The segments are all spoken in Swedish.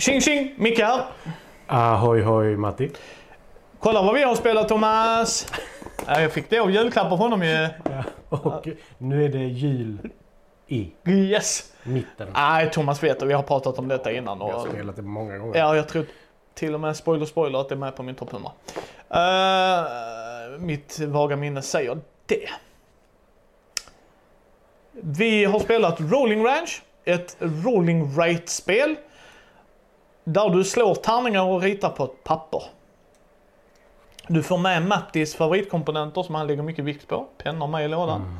Tjing tjing! Micke här. Ahoy hoj Matti. Kolla vad vi har spelat Thomas! Ja, jag fick det av julklapp av honom ju. Ja, och nu är det jul i Yes! mitten. Nej, Thomas vet och vi har pratat om detta innan. Jag har Och, spelat det många gånger. ja, jag tror till och med, spoiler spoiler, att det är med på min topp 100. Uh, mitt vaga minne säger det. Vi har spelat Rolling Ranch, ett rolling rate-spel. Där du slår tärningar och ritar på ett papper. Du får med Mattis favoritkomponenter som han lägger mycket vikt på. Pennor med i lådan.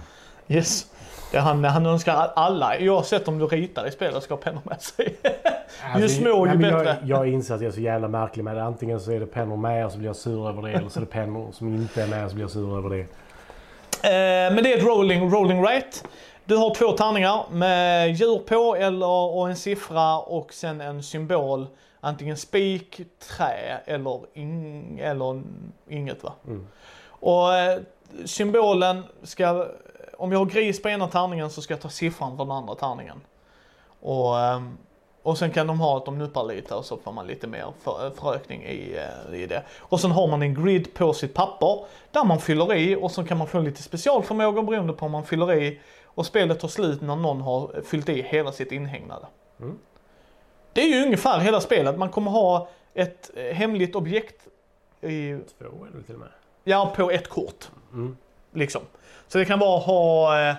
Yes. Det han, han önskar alla, oavsett om du ritar i spelet, ska ha pennor med sig. ju små, ju nej, bättre. Jag, jag inser att jag är så jävla märklig med det. Antingen så är det pennor med och så blir jag sur över det. Eller så är det pennor som inte är med och så blir jag sur över det. Eh, men det är ett rolling, rolling rate. Du har två tärningar med djur på eller, och en siffra och sen en symbol. Antingen spik, trä eller, ing, eller inget va. Mm. Och eh, symbolen ska, om jag har gris på ena tärningen så ska jag ta siffran på den andra tärningen. Och, ehm, och sen kan de ha att de nuppar lite och så får man lite mer för, förökning i, eh, i det. Och sen har man en grid på sitt papper där man fyller i och så kan man få lite specialförmågor beroende på om man fyller i. Och spelet tar slut när någon har fyllt i hela sitt inhägnade. Mm. Det är ju ungefär hela spelet. Man kommer ha ett eh, hemligt objekt i, Två det till och med. ja, på ett kort. Mm. Liksom. Så det kan vara ha eh,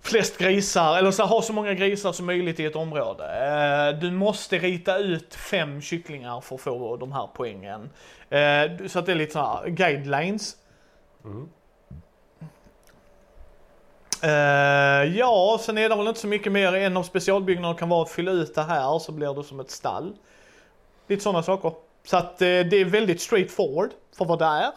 flest grisar, eller så här, ha så många grisar som möjligt i ett område. Eh, du måste rita ut fem kycklingar för att få de här poängen. Eh, så att det är lite så här guidelines. Mm. Eh, ja, sen är det väl inte så mycket mer. En av specialbyggnaderna kan vara att fylla ut det här så blir det som ett stall. Lite sådana saker. Så att eh, det är väldigt straight forward för vad det är.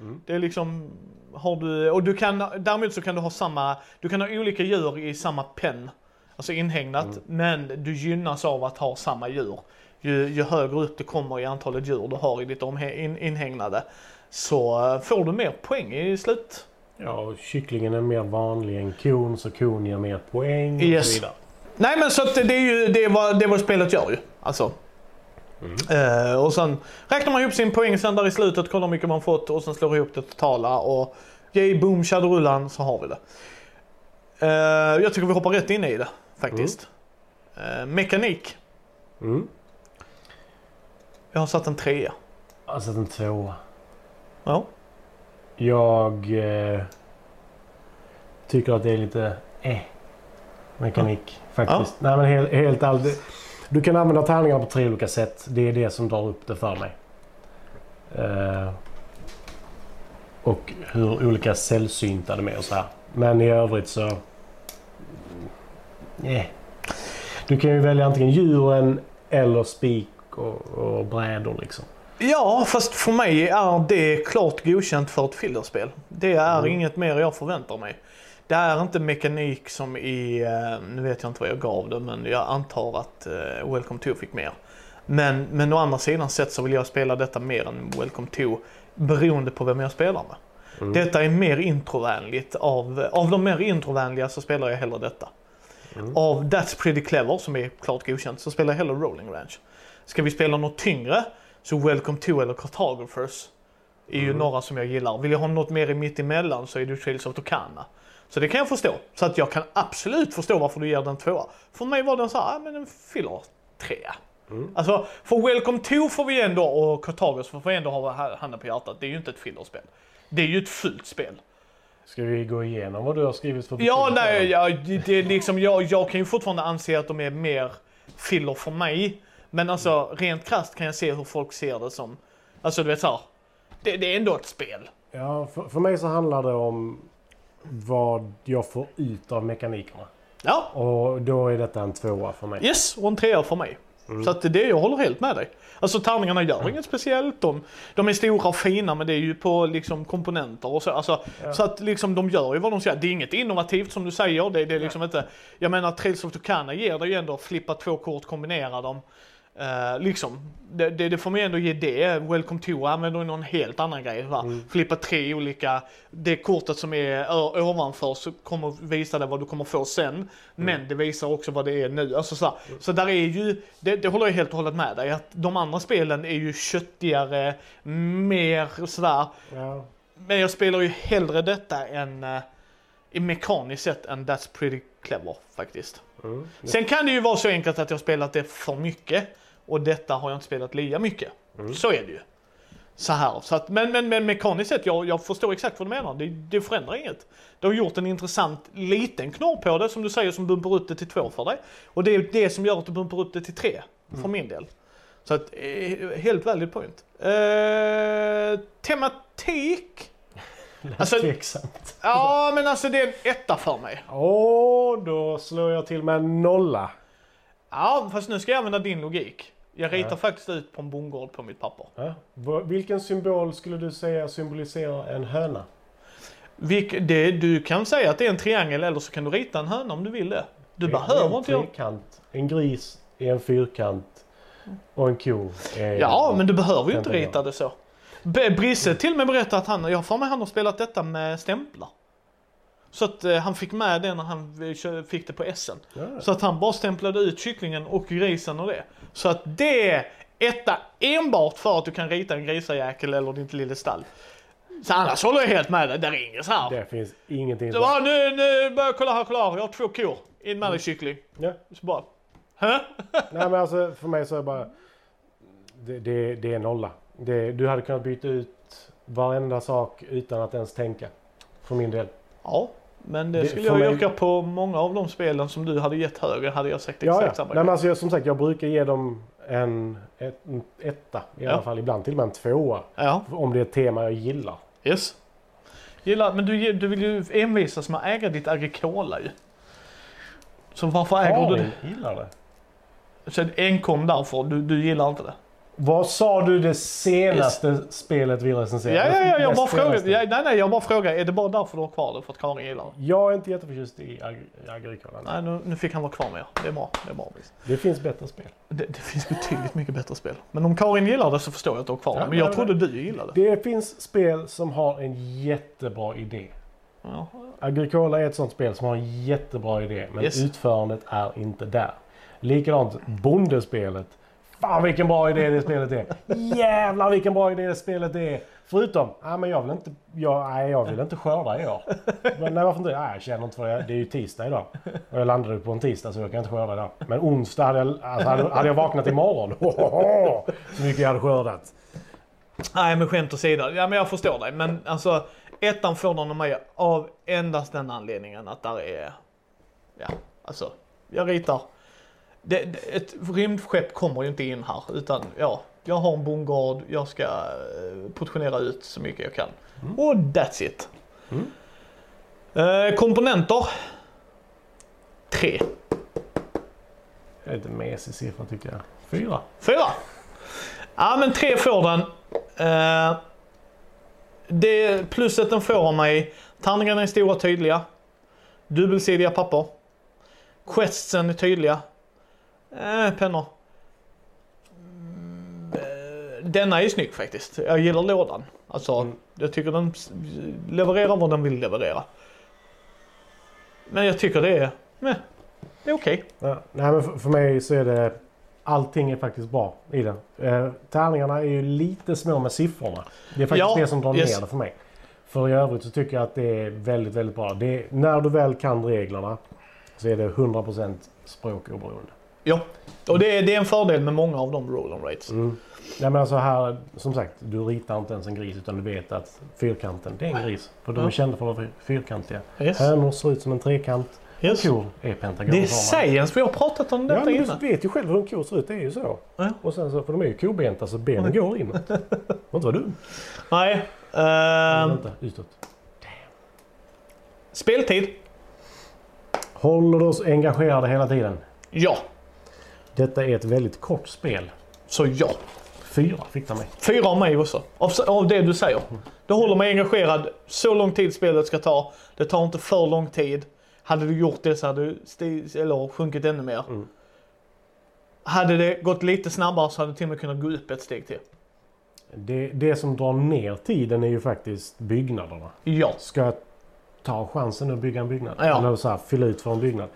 Mm. Det är liksom, har du, och du kan, däremot så kan du ha samma, du kan ha olika djur i samma pen. Alltså inhägnat, Mm. men du gynnas av att ha samma djur. Ju, ju högre upp du kommer i antalet djur du har i ditt omhä- in, inhägnade så eh, får du mer poäng i slut. Ja, kycklingen är mer vanlig än kon så kon ger mer poäng och Yes. så vidare. Nej men så att det är ju det är vad, det är vad spelet gör ju. Alltså. Mm. Eh, och sen räknar man ihop sin poäng sen där i slutet, kollar hur mycket man fått och sen slår ihop det totala och yay, boom, tjadderullan så har vi det. Eh, jag tycker vi hoppar rätt in i det faktiskt. Eh, mekanik. Mm. Jag har satt en trea. Alltså en tvåa. Ja. Jag eh, tycker att det är lite eh, mekanik faktiskt. Nej men helt, helt ärligt. Du kan använda tärningar på tre olika sätt. Det är det som drar upp det för mig. Eh, och hur olika sällsynta de är och så här. Men i övrigt så... Eh. Du kan ju välja antingen djuren eller spik och, och brädor liksom. Ja, fast för mig är det klart godkänt för ett fillerspel. Det är Mm. inget mer jag förväntar mig. Det är inte mekanik som i, eh, nu vet jag inte vad jag gav det, men jag antar att eh, Welcome to fick mer. Men, men å andra sidan sett så vill jag spela detta mer än Welcome to, beroende på vem jag spelar med. Mm. Detta är mer introvänligt. Av, av de mer introvänliga så spelar jag hellre detta. Mm. Av That's Pretty Clever, som är klart godkänt, så spelar jag hellre Rolling Ranch. Ska vi spela något tyngre, så Welcome to eller Cartographers är ju Mm. några som jag gillar. Vill jag ha något mer i mitt emellan så är det Trails of Tucana. Så det kan jag förstå. Så att jag kan absolut förstå varför du ger den tvåa. För mig var den så här, men den fyller trea. Mm. Alltså, för Welcome to får vi ändå, och Cartagos får vi ändå ha handen på hjärtat, det är ju inte ett fillerspel. Det är ju ett fullt spel. Ska vi gå igenom vad du har skrivit för Ja, nej, ja, det är liksom, jag, jag kan ju fortfarande anse att de är mer filler för mig. Men alltså rent krasst kan jag se hur folk ser det som, alltså du vet såhär, det, det är ändå ett spel. Ja, för, för mig så handlar det om vad jag får ut av mekanikerna. Ja, Och då är detta en tvåa för mig. yes, och en trea för mig. Mm. Så att det, jag håller helt med dig. Alltså tärningarna gör inget speciellt. De, de är stora och fina men det är ju på liksom komponenter och så. Alltså, Ja. Så att liksom de gör ju vad de säger. Det är inget innovativt som du säger. Det, det är liksom inte, jag menar Trails of Tucana ger dig ju ändå flippa två kort, kombinera dem. Eh, liksom, det, det, det får man ändå ge det. Welcome to använder någon helt annan grej. Va? Mm. Flippa tre olika, det kortet som är ovanför så kommer visa dig vad du kommer få sen. Men det visar också vad det är nu. Alltså, så, så där är ju, det, det håller jag helt och hållet med dig. Att de andra spelen är ju köttigare, mer sådär. Ja. Men jag spelar ju hellre detta än uh, i mekaniskt sett än That's pretty clever faktiskt. Mm. Sen kan det ju vara så enkelt att jag spelat det för mycket och detta har jag inte spelat lika mycket. Så är det ju. Så här. Så att, men, men, men mekaniskt sett, jag, jag förstår exakt vad du menar. Det, det förändrar inget. Du har gjort en intressant liten knorr på det som du säger som bumpar upp det till två för dig. Och det är det som gör att du bumpar upp det till tre för min del. Så att, eh, helt valid point. Eh, tematik? Alltså- Tveksamt. Ja, men alltså det är en etta för mig. Åh, då slår jag till med en nolla. Ja, fast nu ska jag använda din logik. Jag ritar Ja. faktiskt ut på en bondgård på mitt papper. Ja. Vilken symbol skulle du säga symboliserar en höna? Vilk, det, du kan säga att det är en triangel eller så kan du rita en höna om du vill det. Du behöver en inte göra... trekant. En gris är en fyrkant. Och en ko är Ja, men du behöver ju inte rita det så. Brisse till och med berättade att han, jag har för mig han har spelat detta med stämplar. Så att eh, han fick med det när han eh, fick det på SM. Ja. Så att han bara stämplade ut kycklingen och grisen och det. Så att det är etta enbart för att du kan rita en grisajäkel eller ditt lilla stall. Så annars håller jag helt med dig, där är inget så här. Det finns ingenting Det var nu, nu, bara, kolla här, kolla här, jag har två kor. In med dig kyckling. Ja. Så bara, hä? Nej men alltså för mig så är det bara... Det, det, det är nolla. Det, du hade kunnat byta ut varenda sak utan att ens tänka. För min del. Ja, men det Det- skulle jag mig- yrka på många av de spelen som du hade gett högre hade jag sagt exakt ja. samma Nej, men alltså, jag, som sagt, jag brukar ge dem en, ett, en etta. I Ja. alla fall ibland till och med en tvåa. Ja, Om det är ett tema jag gillar. yes. Gillar, men du, du vill ju envisas med att äga ditt Agricola ju. Så varför äger du det? Gillar det. Så enkom därför, du, du gillar inte det? Vad sa du det senaste spelet vi recenserade? Ja, ja, ja, jag bara frågar. Ja, nej, nej, jag bara frågar. Är det bara därför du har kvar det? För att Karin gillar det? Jag är inte jätteförtjust i Ag- Agricola. Nej, nu, nu fick han vara kvar med er. Det är bra. Det är bra. Visst. Det finns bättre spel. Det, det finns betydligt mycket bättre spel. Men om Karin gillar det så förstår jag att du har kvar det. Ja, Men jag trodde du gillade det. Det finns spel som har en jättebra idé. Ja. Agricola är ett sånt spel som har en jättebra idé men Yes. utförandet är inte där. Likadant Bondespelet. Fan vilken bra idé det spelet är. Jävlar vilken bra idé det spelet är. Förutom, nej men jag vill inte, jag, nej, jag vill inte skörda i år. Men nej, varför inte? Nej, jag känner inte för det. Det är ju tisdag idag. Och jag landade på en tisdag så jag kan inte skörda idag. Men onsdag hade jag, alltså, hade, hade jag vaknat imorgon. Så mycket jag hade skördat. Nej, men skämt åsido. Ja, men jag förstår dig. Men alltså, ettan får den av mig av endast den anledningen att där är... Ja, alltså, jag ritar. Det, ett rymdskepp kommer ju inte in här, utan ja, jag har en bondgård, jag ska eh, portionera ut så mycket jag kan. Och that's it. Mm. Eh, komponenter. Tre. Det är lite mesig siffra tycker jag. Fyra. Fyra. Ja men tre får den. Eh, det plusset den får av mig. Tärningarna är stora och tydliga. Dubbelsidiga papper. Questsen är tydliga. Eh, pennor. Eh, Denna är snygg faktiskt. Jag gillar lådan. Alltså, Mm. jag tycker den levererar vad den vill leverera. Men jag tycker det är, meh, det är okej. Ja, nej, men för, för mig så är det... Allting är faktiskt bra i den. Eh, tärningarna är ju lite små med siffrorna. Det är faktiskt Ja, det som drar yes. ner det för mig. För i övrigt så tycker jag att det är väldigt, väldigt bra. Det är, när du väl kan reglerna så är det 100% språkoberoende. Ja, och det är, det är en fördel med många av de roll on rates. Mm. Nej, men alltså här, som sagt, du ritar inte ens en gris utan du vet att fyrkanten, det är en gris. För de är Ja. kända för att vara fyrkantiga. Yes. Hönor ser ut som en trekant. Yes. Kor är Det är pentagramformade. science, vi har pratat om Ja, detta men innan. du vet ju själv hur en ko ser ut. Det är ju så. Ja. Och sen så, för de är ju kobenta så benen går inåt. Det var inte vad du. Nej. ehm, inte utåt. speltid? Håller du oss engagerade hela tiden? Ja. Detta är ett väldigt kort spel. Så ja. Fyra fick de mig. Fyra av mig också. Av, av det du säger. Det håller mig engagerad så lång tid spelet ska ta. Det tar inte för lång tid. Hade du gjort det så hade du sti- eller sjunkit ännu mer. Mm. Hade det gått lite snabbare så hade det till och med kunnat gå upp ett steg till. Det, det som drar ner tiden är ju faktiskt byggnaderna. Ja. Ska jag ta chansen att bygga en byggnad? Ja. Eller så här, fylla ut för en byggnad.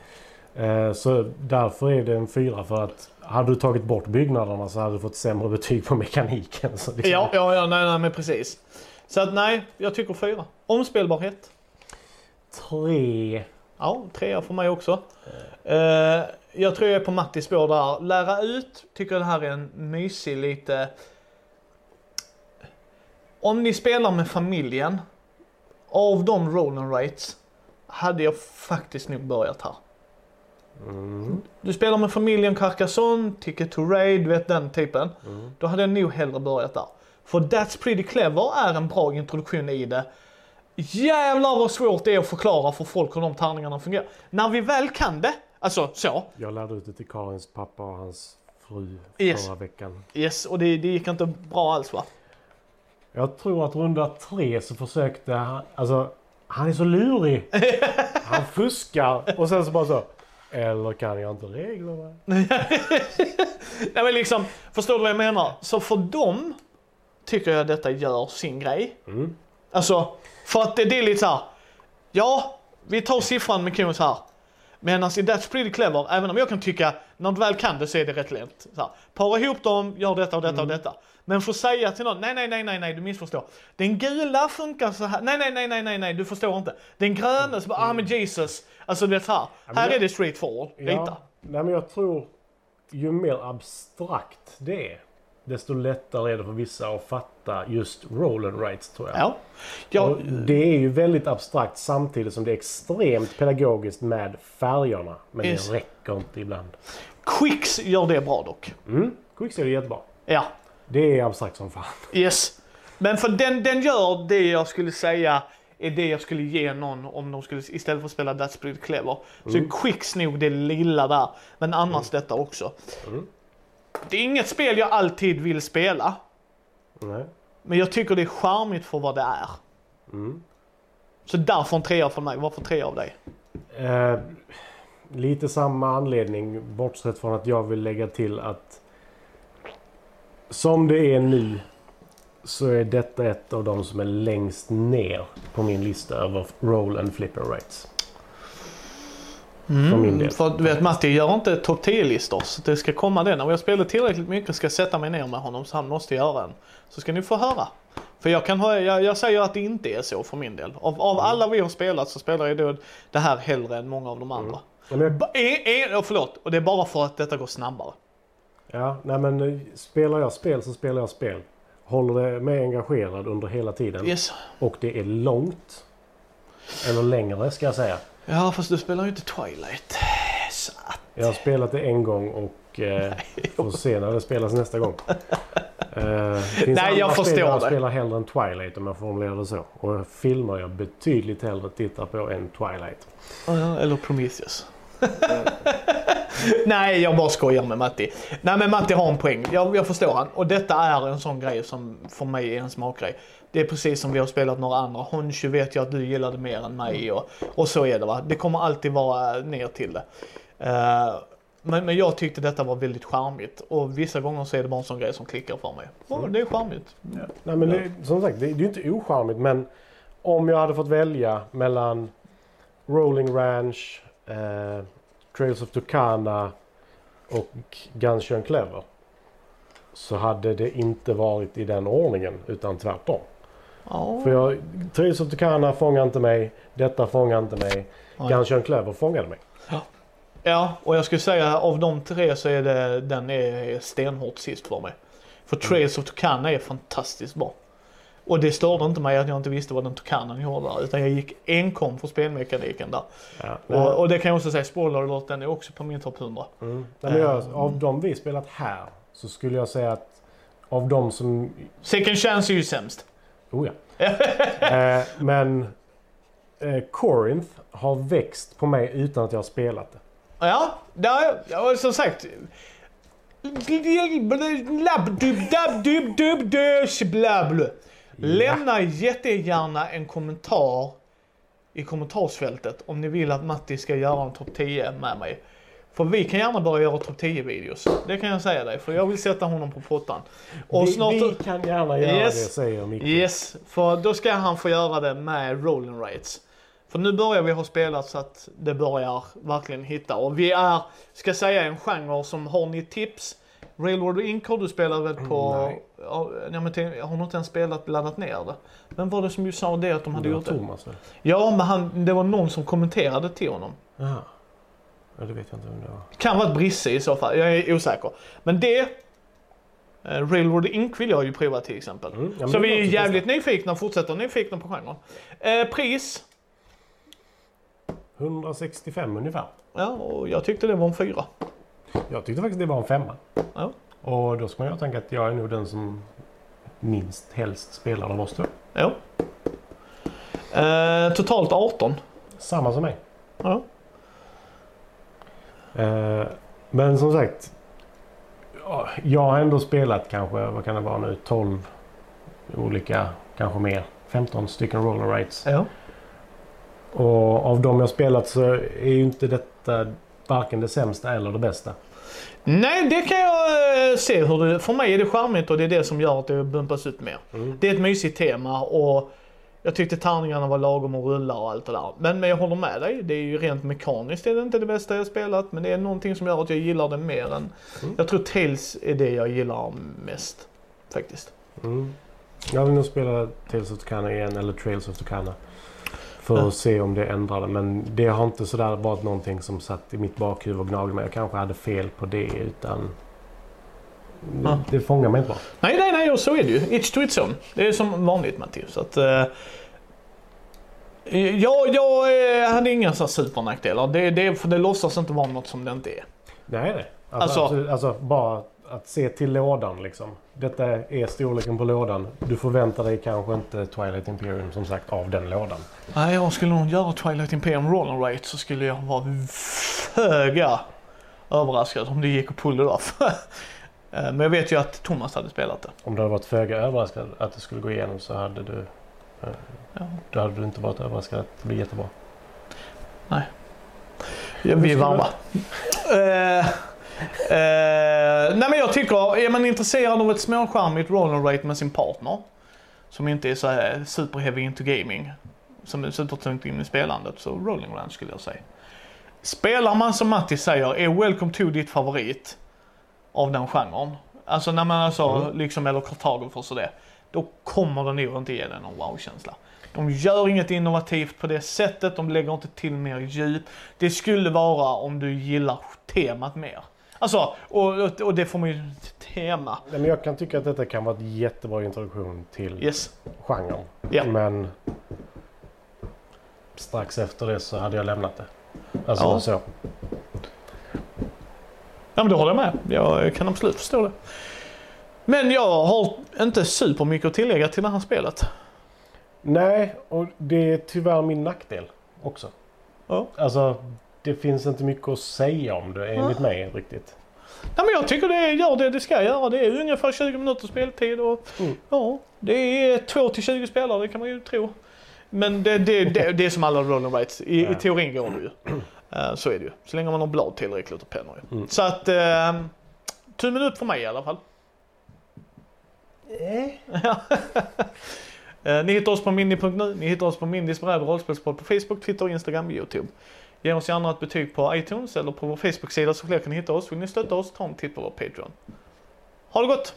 Eh, så därför är det en fyra för att hade du tagit bort byggnaderna så hade du fått sämre betyg på mekaniken. Liksom, Ja, ja, ja, nej, nej, men precis. Så att nej, jag tycker fyra. Omspelbarhet. Tre. Ja, trea för mig också. Eh, jag tror jag är på Mattis spår där. Lära ut, tycker det här är en mysig lite... Om ni spelar med familjen, av de roll and rates, hade jag faktiskt nog börjat här. Mm. Du spelar med familjen Carcassonne, Ticket to Raid, du vet den typen. Mm. Då hade jag nog hellre börjat där. För That's Pretty Clever är en bra introduktion i det. Jävlar vad svårt det är att förklara för folk hur de tärningarna fungerar. När vi väl kan det, alltså så, Jag lärde ut det till Karins pappa och hans fru Yes. förra veckan. yes, och det, det gick inte bra alls va? Jag tror att runda tre så försökte han... Alltså, han är så lurig. Han fuskar och sen så bara så. Eller kan jag inte reglerna? Nej men liksom, förstår du vad jag menar? Så för dem tycker jag detta gör sin grej. Mm. Alltså, för att det, det är lite så här. Ja, vi tar siffran med kon så här. Medan i That's Pretty Clever, även om jag kan tycka, när du väl kan det så är det rätt lätt. Så här, para ihop dem, gör detta och detta och detta. Men för att säga till någon, nej, nej, nej, nej, nej, du missförstår. Den gula funkar så här, nej, nej, nej, nej, nej, nej, du förstår inte. Den gröna, så bara, ah men Jesus. Alltså du vet här, men här jag- är det straight forward. Ja, nej men jag tror ju mer abstrakt det är. Desto lättare är det för vissa att fatta just roll and rights tror jag. Ja. ja det är ju väldigt abstrakt samtidigt som det är extremt pedagogiskt med färgerna. Men Yes. det räcker inte ibland. Quicks gör det bra dock. Mm. Quicksilver är jättebra. Ja. Det är abstrakt som fan. Yes. Men för den, den gör det jag skulle säga är det jag skulle ge någon om de skulle istället för att spela That's Pretty Clever. Så är Quicks nog det lilla där. Men annars detta också. Mm. Det är inget spel jag alltid vill spela. Nej. Men jag tycker det är charmigt för vad det är. Mm. Så därför en trea från mig. Varför tre av dig? Eh, lite samma anledning bortsett från att jag vill lägga till att som det är nu så är detta ett av de som är längst ner på min lista över roll and flipper rates. Del. För du vet Matti gör inte topp 10-listor. Så det ska komma det. När vi har spelat tillräckligt mycket ska jag sätta mig ner med honom så han måste göra en. Så ska ni få höra. För jag, kan, jag, jag säger att det inte är så för min del. Av, av alla vi har spelat så spelar jag då det här hellre än många av de andra. Ja, men, Ba- är, är, oh, förlåt, och det är bara för att detta går snabbare. ja, nej men eh, spelar jag spel så spelar jag spel. Håller det mig engagerad under hela tiden. Yes. Och det är långt. Eller längre ska jag säga. Ja fast du spelar ju inte Twilight. Så att, Jag har spelat det en gång och eh, får se när det spelas nästa gång. Eh, det Nej, jag förstår spel jag det. spelar hellre än Twilight om jag formulerar det så. Och filmer jag betydligt hellre tittar på än Twilight. Ja, eller Prometheus. Nej, jag bara skojar med Matti. Nej men Matti har en poäng. Jag, jag förstår han. Och detta är en sån grej som för mig är en smakgrej. Det är precis som vi har spelat några andra. Honshu vet jag att du gillade mer än mig och, och så är det va. Det kommer alltid vara ner till det. Eh, men, men jag tyckte detta var väldigt charmigt. Och vissa gånger så är det bara en sån grej som klickar för mig. Oh, det är charmigt. Nej, men det, som sagt, det, det är ju inte ocharmigt men om jag hade fått välja mellan Rolling Ranch, eh, Trails of Tucana och Gunshun Clever. Så hade det inte varit i den ordningen utan tvärtom. Ja. För jag, Trails of Tucana fångar inte mig. Detta fångar inte mig. Gunshun Clever fångade mig. Ja, och jag skulle säga av de tre så är det den är stenhårt sist för mig. För Trails of Tucana är fantastiskt bra. Och det störde inte mig att jag inte visste vad den Tucanan gjorde där, utan jag gick enkom för spelmekaniken där. Ja. Och, och det kan jag också säga, spoiler alert, den är också på min topp 100. Mm. Nej, jag, Mm. av de vi spelat här så skulle jag säga att av de som... Second chance är ju sämst. Oh ja. eh, men eh, Corinth har växt på mig utan att jag har spelat det. Ja, där, ja, som sagt. Lämna jättegärna en kommentar i kommentarsfältet om ni vill att Matti ska göra en topp 10 med mig. För vi kan gärna börja göra topp 10 videos. Det kan jag säga dig, för jag vill sätta honom på pottan. Och vi, snart... vi kan gärna göra Yes. det säger Micke. Yes, för då ska han få göra det med rolling rates. För nu börjar vi ha spelat så att det börjar verkligen hitta. Och vi är, ska säga en genre som har ni tips? Railroad Inc har du spelat väl på... Nej. Ja, men tänk, har du inte ens spelat, laddat ner det? Vem var det som ju sa det att de hade Det gjort det? Thomas? Ja, men han, det var någon som kommenterade till honom. Jaha. Ja, det vet jag inte vem det var. Kan vara Brisse i så fall, jag är osäker. Men det, eh, Railroad Inc vill jag ju prova till exempel. Mm, ja, så vi är jävligt nyfikna, fortsätter nyfikna på genren. Eh, pris? 165 ungefär. Ja, och jag tyckte det var en fyra. Jag tyckte faktiskt det var en femma. Ja. Och då ska man ju tänka att jag är nog den som minst helst spelar av oss två. Ja. Eh, totalt 18. Samma som mig. Ja. Eh, men som sagt. ja, Jag har ändå spelat kanske, vad kan det vara nu, 12 olika, kanske mer. 15 stycken roller rights. ja. Och av de jag spelat så är ju inte detta varken det sämsta eller det bästa. Nej, det kan jag eh, se hur det, för mig är det charmigt och det är det som gör att det bumpas ut mer. Mm. Det är ett mysigt tema och jag tyckte tärningarna var lagom att rulla och allt det där. Men, men jag håller med dig, det är ju rent mekaniskt det är det inte det bästa jag spelat. Men det är någonting som gör att jag gillar det mer än... Mm. Jag tror Tales är det jag gillar mest. Faktiskt. Mm. Jag vill nog spela Tales of Tucana igen eller Trails of Tucana. För Ja. att se om det ändrade. Men det har inte sådär varit någonting som satt i mitt bakhuvud och gnagde mig. Jag kanske hade fel på det utan... Ja. Det fångar mig inte bra. Nej, nej, nej, och så är det ju. It's to its own. Det är som vanligt Mattias. Så att, eh, jag, jag hade inga så supernackdelar. Det, det, för det låtsas inte vara något som det inte är. Nej, nej. Alltså- Alltså, alltså, bara att se till lådan liksom. Detta är storleken på lådan. Du förväntar dig kanske inte Twilight Imperium som sagt av den lådan. Nej, jag skulle nog göra Twilight Imperium Roll Rate så skulle jag vara föga överraskad om det gick att pulla det off. Eh, Men jag vet ju att Thomas hade spelat det. Om du hade varit föga överraskad att det skulle gå igenom så hade du... eh, Ja. Då hade du inte varit överraskad att det blir jättebra. Ja, vi är varma. Eh, eh, nej men jag tycker, är man intresserad av ett småskärmigt roll rate med sin partner, som inte är så här super heavy into gaming, som är supertungt in i spelandet, så rolling range skulle jag säga. Spelar man som Matti säger, är Welcome to ditt favorit av den genren, alltså när man alltså, Mm. liksom, eller kartografers och det, då kommer det nog inte ge dig någon wow-känsla. De gör inget innovativt på det sättet, de lägger inte till mer djup. Det skulle vara om du gillar temat mer. Alltså, och, och, det får man ju tema. Men jag kan tycka att detta kan vara ett jättebra introduktion till Yes. genren. Ja. Men strax efter det så hade jag lämnat det. Alltså Ja. så. Ja men det håller jag med. Jag kan absolut förstå det. Men jag har inte supermycket att tillägga till det här spelet. Nej, och det är tyvärr min nackdel också. Ja. Alltså, det finns inte mycket att säga om det enligt mig riktigt. Nej men jag tycker det gör det det ska göra. Det är ungefär 20 minuter speltid och Mm. ja, det är 2 till 20 spelare, det kan man ju tro. Men det, det, det, det är som alla roll and rights. I, I Ja. teorin går det ju. Eh, så är det ju. Så länge man har blad tillräckligt och pennor ju. Mm. Så att, uh, tummen upp för mig i alla fall. Eh, ni hittar oss på mini.nu, ni hittar oss på Mindys bräd rollspelspodd på Facebook, Twitter, Instagram och Youtube. Ge oss gärna ett betyg på iTunes eller på vår Facebook-sida så fler kan hitta oss. Vill ni stötta oss, ta en titt på vår Patreon. Ha det gott!